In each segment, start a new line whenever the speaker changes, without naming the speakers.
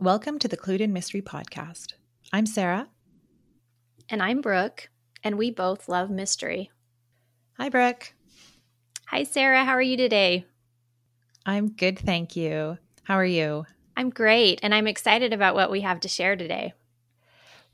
Welcome to the Clued in Mystery Podcast. I'm Sarah.
And I'm Brooke, and we both love mystery.
Hi, Brooke.
Hi, Sarah. How are you today?
I'm good, thank you. How are you?
I'm great, and I'm excited about what we have to share today.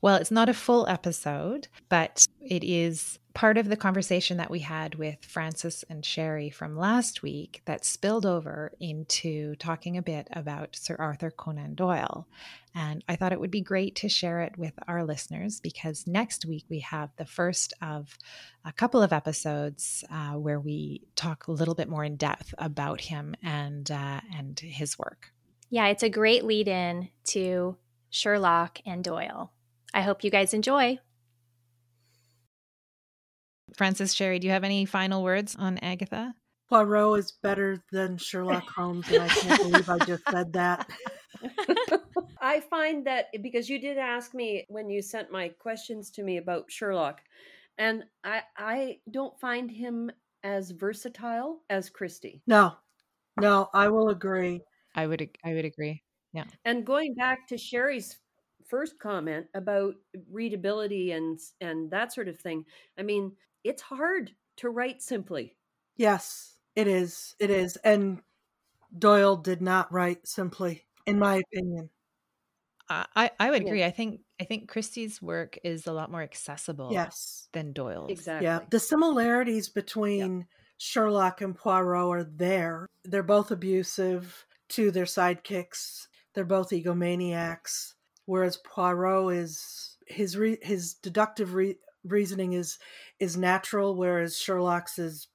Well, it's not a full episode, but it is part of the conversation that we had with Francis and Sherry from last week that spilled over into talking a bit about Sir Arthur Conan Doyle. And I thought it would be great to share it with our listeners because next week we have the first of a couple of episodes uh, where we talk a little bit more in depth about him and uh, and his work.
Yeah, it's a great lead in to Sherlock and Doyle. I hope you guys enjoy.
Francis Sherry, do you have any final words on Agatha?
Poirot is better than Sherlock Holmes, and I can't believe I just said that.
I find that because you did ask me when you sent my questions to me about Sherlock, and I I don't find him as versatile as Christie.
No, no, I will agree.
I would I would agree. Yeah.
And going back to Sherry's first comment about readability and and that sort of thing, I mean, it's hard to write simply.
Yes, it is. It is. And Doyle did not write simply, in my opinion.
I, I would agree. Yeah. I think I think Christie's work is a lot more accessible
yes.
than Doyle's.
Exactly.
Yeah. The similarities between yeah. Sherlock and Poirot are there. They're both abusive to their sidekicks. They're both egomaniacs. Whereas Poirot is his re, his deductive re, reasoning is is natural, whereas Sherlock's is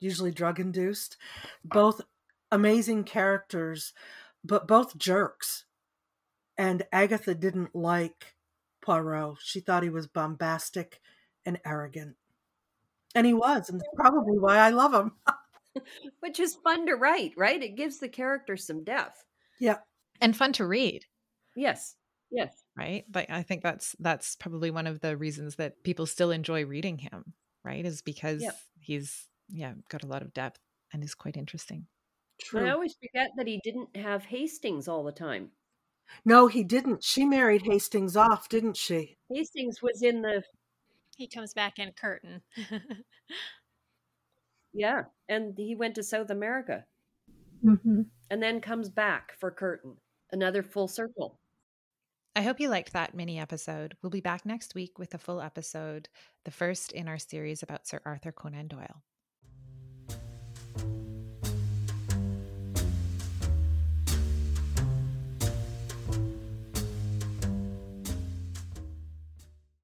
usually drug induced. Uh. Both amazing characters, but both jerks. And Agatha didn't like Poirot. She thought he was bombastic and arrogant. And he was, and that's probably why I love him.
Which is fun to write, right? It gives the character some depth.
Yeah.
And fun to read.
Yes. Yes.
right? But i think that's that's probably one of the reasons that people still enjoy reading him right is because yep. he's yeah got a lot of depth and is quite interesting.
True. i always forget that he didn't have hastings all the time.
No he didn't. She married hastings off didn't she?
Hastings was in the
he comes back in curtain.
Yeah and he went to south america.
Mm-hmm.
and then comes back for curtain. Another full circle
I hope you liked that mini episode. We'll be back next week with a full episode, the first in our series about Sir Arthur Conan Doyle.